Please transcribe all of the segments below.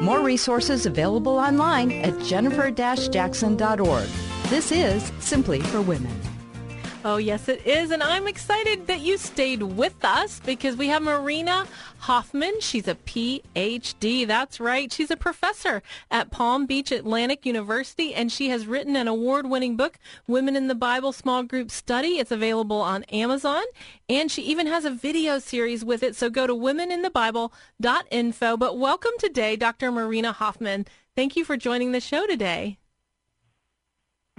More resources available online at jennifer-jackson.org. This is Simply for Women. Oh, yes, it is. And I'm excited that you stayed with us because we have Marina Hoffman. She's a PhD. That's right. She's a professor at Palm Beach Atlantic University, and she has written an award winning book, Women in the Bible Small Group Study. It's available on Amazon, and she even has a video series with it. So go to womeninthebible.info. But welcome today, Dr. Marina Hoffman. Thank you for joining the show today.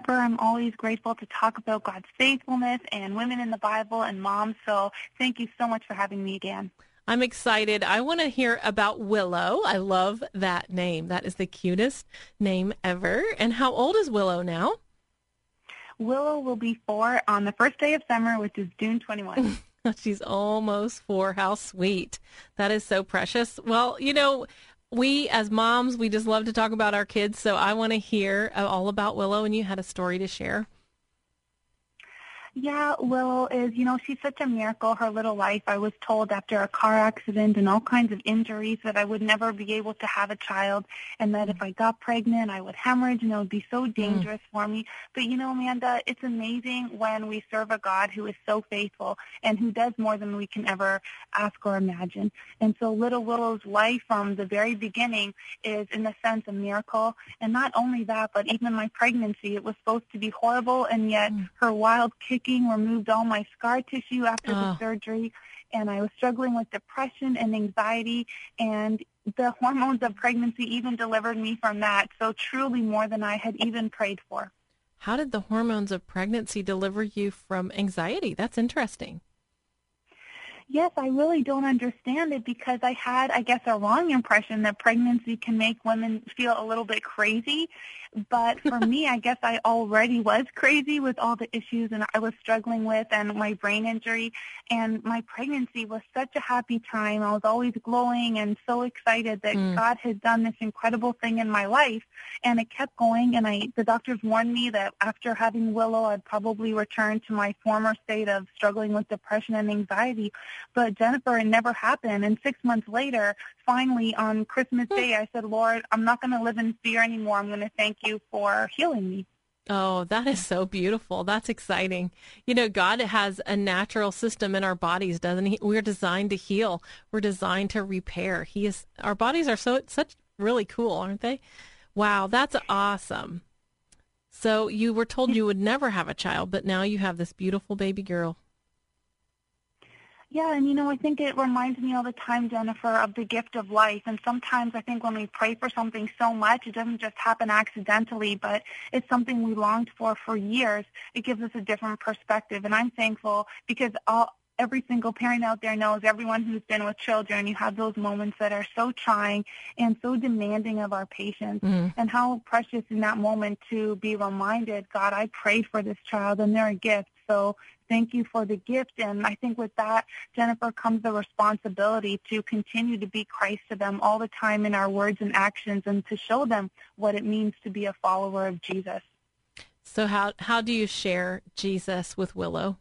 I'm always grateful to talk about God's faithfulness and women in the Bible and moms. So thank you so much for having me again. I'm excited. I want to hear about Willow. I love that name. That is the cutest name ever. And how old is Willow now? Willow will be four on the first day of summer, which is June 21. She's almost four. How sweet. That is so precious. Well, you know, we as moms, we just love to talk about our kids. So I want to hear uh, all about Willow, and you had a story to share. Yeah, Willow is, you know, she's such a miracle, her little life. I was told after a car accident and all kinds of injuries that I would never be able to have a child and that if I got pregnant, I would hemorrhage and it would be so mm. dangerous mm. for me. But, you know, Amanda, it's amazing when we serve a God who is so faithful and who does more than we can ever ask or imagine. And so little Willow's life from the very beginning is, in a sense, a miracle. And not only that, but even my pregnancy, it was supposed to be horrible, and yet mm. her wild kick removed all my scar tissue after oh. the ah. surgery, and I was struggling with depression and anxiety, and the hormones of pregnancy even delivered me from that. So truly more than I had even prayed for. How did the hormones of pregnancy deliver you from anxiety? That's interesting. Yes, I really don't understand it because I had, I guess, a wrong impression that pregnancy can make women feel a little bit crazy. But for me, I guess I already was crazy with all the issues and I was struggling with and my brain injury. And my pregnancy was such a happy time. I was always glowing and so excited that mm. God had done this incredible thing in my life. And it kept going. And I, the doctors warned me that after having Willow, I'd probably return to my former state of struggling with depression and anxiety. But Jennifer, it never happened. And six months later, finally on Christmas hmm. Day, I said, Lord, I'm not going to live in fear anymore. I'm going to thank you for healing me. Oh, that is so beautiful. That's exciting. You know, God has a natural system in our bodies, doesn't he? We're designed to heal. We're designed to repair. He is our bodies are so such really cool, aren't they? Wow, that's awesome. So you were told you would never have a child, but now you have this beautiful baby girl. Yeah, and you know, I think it reminds me all the time, Jennifer, of the gift of life. And sometimes I think when we pray for something so much, it doesn't just happen accidentally, but it's something we longed for for years. It gives us a different perspective. And I'm thankful because all, every single parent out there knows, everyone who's been with children, you have those moments that are so trying and so demanding of our patience. Mm-hmm. And how precious in that moment to be reminded, God, I prayed for this child and they're a gift. So thank you for the gift. And I think with that, Jennifer, comes the responsibility to continue to be Christ to them all the time in our words and actions and to show them what it means to be a follower of Jesus. So how, how do you share Jesus with Willow?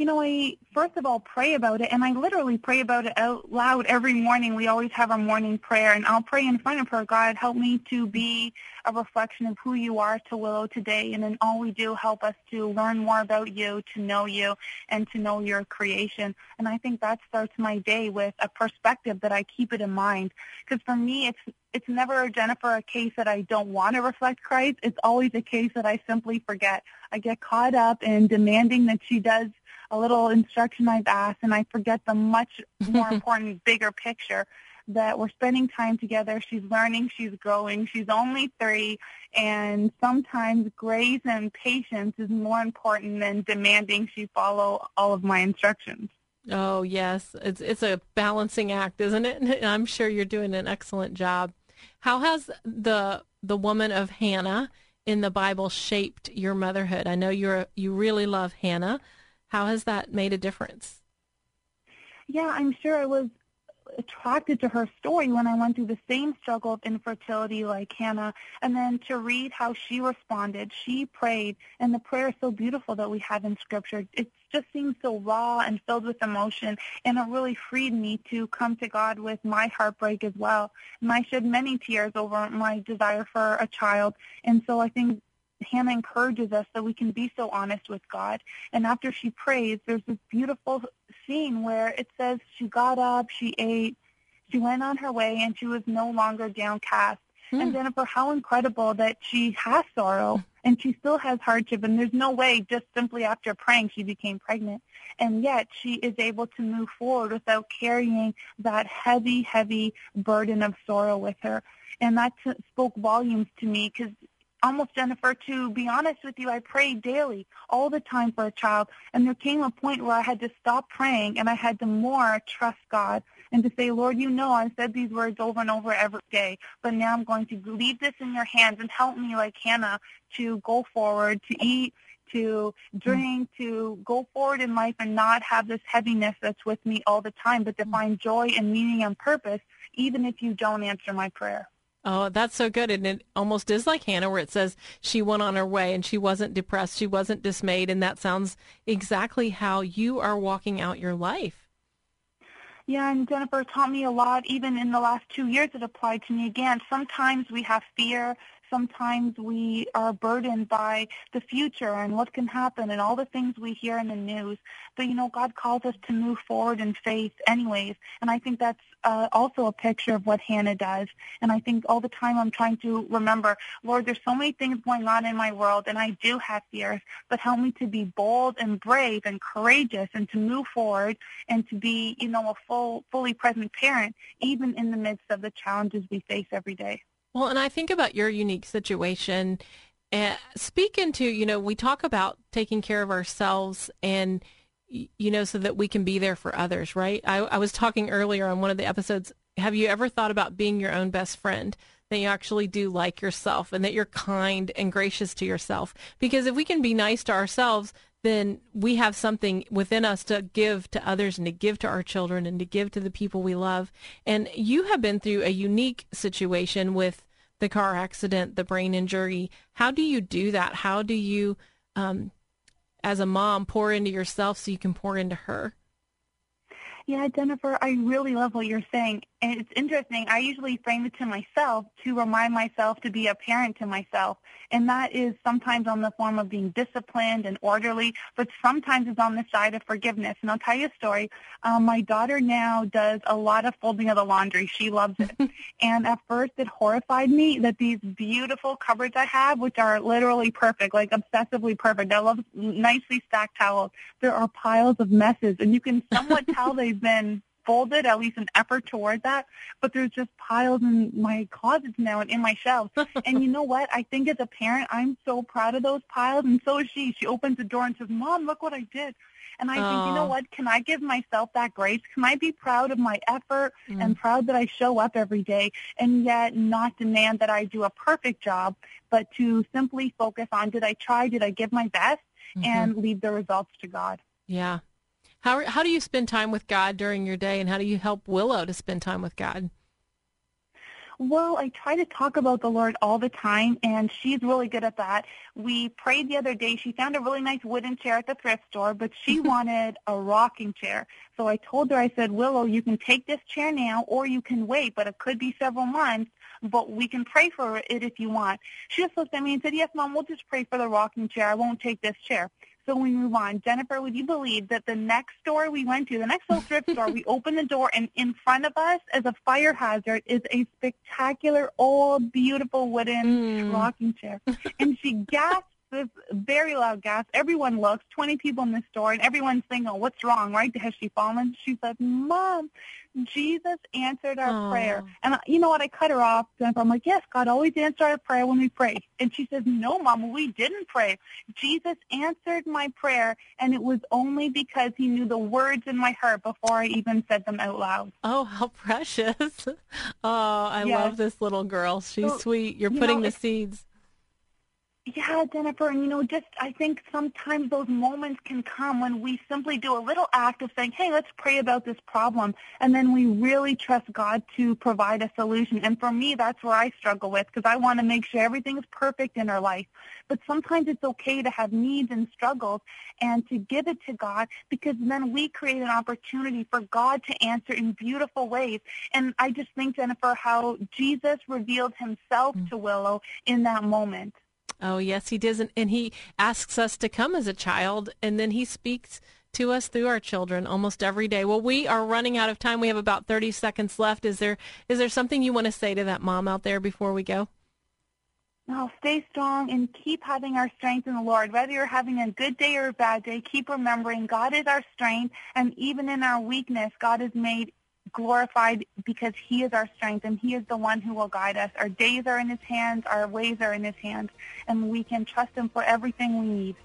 You know, I first of all pray about it, and I literally pray about it out loud every morning. We always have our morning prayer, and I'll pray in front of her, God, help me to be a reflection of who you are to Willow today, and in all we do, help us to learn more about you, to know you, and to know your creation. And I think that starts my day with a perspective that I keep it in mind, because for me, it's it's never Jennifer a case that I don't want to reflect Christ. It's always a case that I simply forget. I get caught up in demanding that she does a little instruction I've asked, and I forget the much more important, bigger picture that we're spending time together. She's learning, she's growing. She's only three, and sometimes grace and patience is more important than demanding she follow all of my instructions. Oh yes, it's it's a balancing act, isn't it? And I'm sure you're doing an excellent job. How has the the woman of Hannah in the Bible shaped your motherhood? I know you're you really love Hannah. How has that made a difference? Yeah, I'm sure I was attracted to her story when I went through the same struggle of infertility like Hannah. And then to read how she responded, she prayed, and the prayer is so beautiful that we have in Scripture. It just seems so raw and filled with emotion, and it really freed me to come to God with my heartbreak as well. And I shed many tears over my desire for a child, and so I think Hannah encourages us that we can be so honest with God. And after she prays, there's this beautiful scene where it says she got up, she ate, she went on her way, and she was no longer downcast. Mm. And Jennifer, how incredible that she has sorrow and she still has hardship and there's no way just simply after praying she became pregnant. And yet she is able to move forward without carrying that heavy, heavy burden of sorrow with her. And that spoke volumes to me because almost Jennifer, to be honest with you, I prayed daily, all the time for a child. And there came a point where I had to stop praying and I had to more trust God and to say, Lord, you know I've said these words over and over every day, but now I'm going to leave this in your hands and help me like Hannah to go forward, to eat, to drink, to go forward in life and not have this heaviness that's with me all the time, but to mm. find joy and meaning and purpose, even if you don't answer my prayer. Oh, that's so good. And it almost is like Hannah, where it says she went on her way and she wasn't depressed, she wasn't dismayed. And that sounds exactly how you are walking out your life. Yeah, and Jennifer taught me a lot, even in the last two years it applied to me again. Sometimes we have fear, sometimes we are burdened by the future and what can happen and all the things we hear in the news. But, you know, God calls us to move forward in faith anyways. And I think that's uh, also a picture of what Hannah does. And I think all the time I'm trying to remember, Lord, there's so many things going on in my world and I do have fears, but help me to be bold and brave and courageous and to move forward and to be, you know, a full, fully present parent, even in the midst of the challenges we face every day. Well, and I think about your unique situation. And speak into, you know, we talk about taking care of ourselves and, you know, so that we can be there for others, right? I, I was talking earlier on one of the episodes. Have you ever thought about being your own best friend? That you actually do like yourself and that you're kind and gracious to yourself. Because if we can be nice to ourselves, then we have something within us to give to others and to give to our children and to give to the people we love. And you have been through a unique situation with the car accident, the brain injury. How do you do that? How do you, um, as a mom, pour into yourself so you can pour into her? Yeah, Jennifer, I really love what you're saying. And it's interesting. I usually frame it to myself to remind myself to be a parent to myself. And that is sometimes on the form of being disciplined and orderly, but sometimes it's on the side of forgiveness. And I'll tell you a story. Um, my daughter now does a lot of folding of the laundry. She loves it. and at first it horrified me that these beautiful cupboards I have, which are literally perfect, like obsessively perfect. I love nicely stacked towels. There are piles of messes and you can somewhat tell they've been folded, at least an effort toward that. But there's just piles in my closets now and in my shelves. and you know what? I think as a parent, I'm so proud of those piles, and so is she. She opens the door and says, "Mom, look what I did." And I Aww. think, you know what? Can I give myself that grace? Can I be proud of my effort mm. and proud that I show up every day and yet not demand that I do a perfect job, but to simply focus on did I try, did I give my best, mm-hmm. and leave the results to God. Yeah, how how do you spend time with God during your day, and how do you help Willow to spend time with God? Well, I try to talk about the Lord all the time, and she's really good at that. We prayed the other day. She found a really nice wooden chair at the thrift store, but she wanted a rocking chair. So I told her, I said, Willow, you can take this chair now, or you can wait, but it could be several months, but we can pray for it if you want. She just looked at me and said, yes, Mom, we'll just pray for the rocking chair. I won't take this chair. So we move on. Jennifer, would you believe that the next store we went to, the next little thrift store, we opened the door and in front of us as a fire hazard is a spectacular old beautiful wooden mm. rocking chair. And she gasped this very loud gasp. Everyone looks, 20 people in the store, and everyone's thinking, oh, what's wrong, right? Has she fallen? She said, Mom, Jesus answered our Aww. prayer. And uh, you know what? I cut her off. And I'm like, yes, God always answers our prayer when we pray. And she says, no, Mom, we didn't pray. Jesus answered my prayer, and it was only because he knew the words in my heart before I even said them out loud. Oh, how precious. Oh, I Yes. love this little girl. She's So, sweet. You're you putting know, the seeds. Yeah, Jennifer, and you know, just I think sometimes those moments can come when we simply do a little act of saying, hey, let's pray about this problem, and then we really trust God to provide a solution. And for me, that's where I struggle with because I want to make sure everything is perfect in our life. But sometimes it's okay to have needs and struggles and to give it to God because then we create an opportunity for God to answer in beautiful ways. And I just think, Jennifer, how Jesus revealed himself mm. to Willow in that moment. Oh, yes, he does. And, he asks us to come as a child, and then he speaks to us through our children almost every day. Well, we are running out of time. We have about 30 seconds left. Is there is there something you want to say to that mom out there before we go? No, stay strong and keep having our strength in the Lord. Whether you're having a good day or a bad day, keep remembering God is our strength, and even in our weakness, God is made glorified because he is our strength and he is the one who will guide us. Our days are in his hands, our ways are in his hands, and we can trust him for everything we need.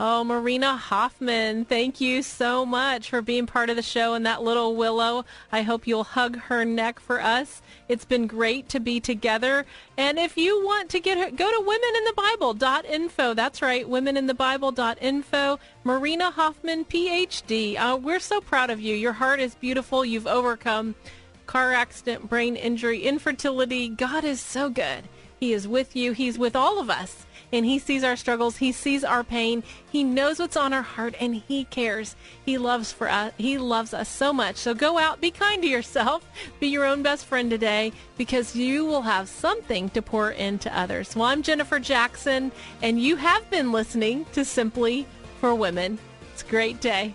Oh, Marina Hoffman, thank you so much for being part of the show and that little Willow. I hope you'll hug her neck for us. It's been great to be together. And if you want to get her, go to womeninthebible.info. That's right, womeninthebible.info. Marina Hoffman, PhD. Uh, we're so proud of you. Your heart is beautiful. You've overcome car accident, brain injury, infertility. God is so good. He is with you. He's with all of us. And he sees our struggles. He sees our pain. He knows what's on our heart and he cares. He loves for us. He loves us so much. So go out, be kind to yourself, be your own best friend today because you will have something to pour into others. Well, I'm Jennifer Jackson and you have been listening to Simply for Women. It's a great day.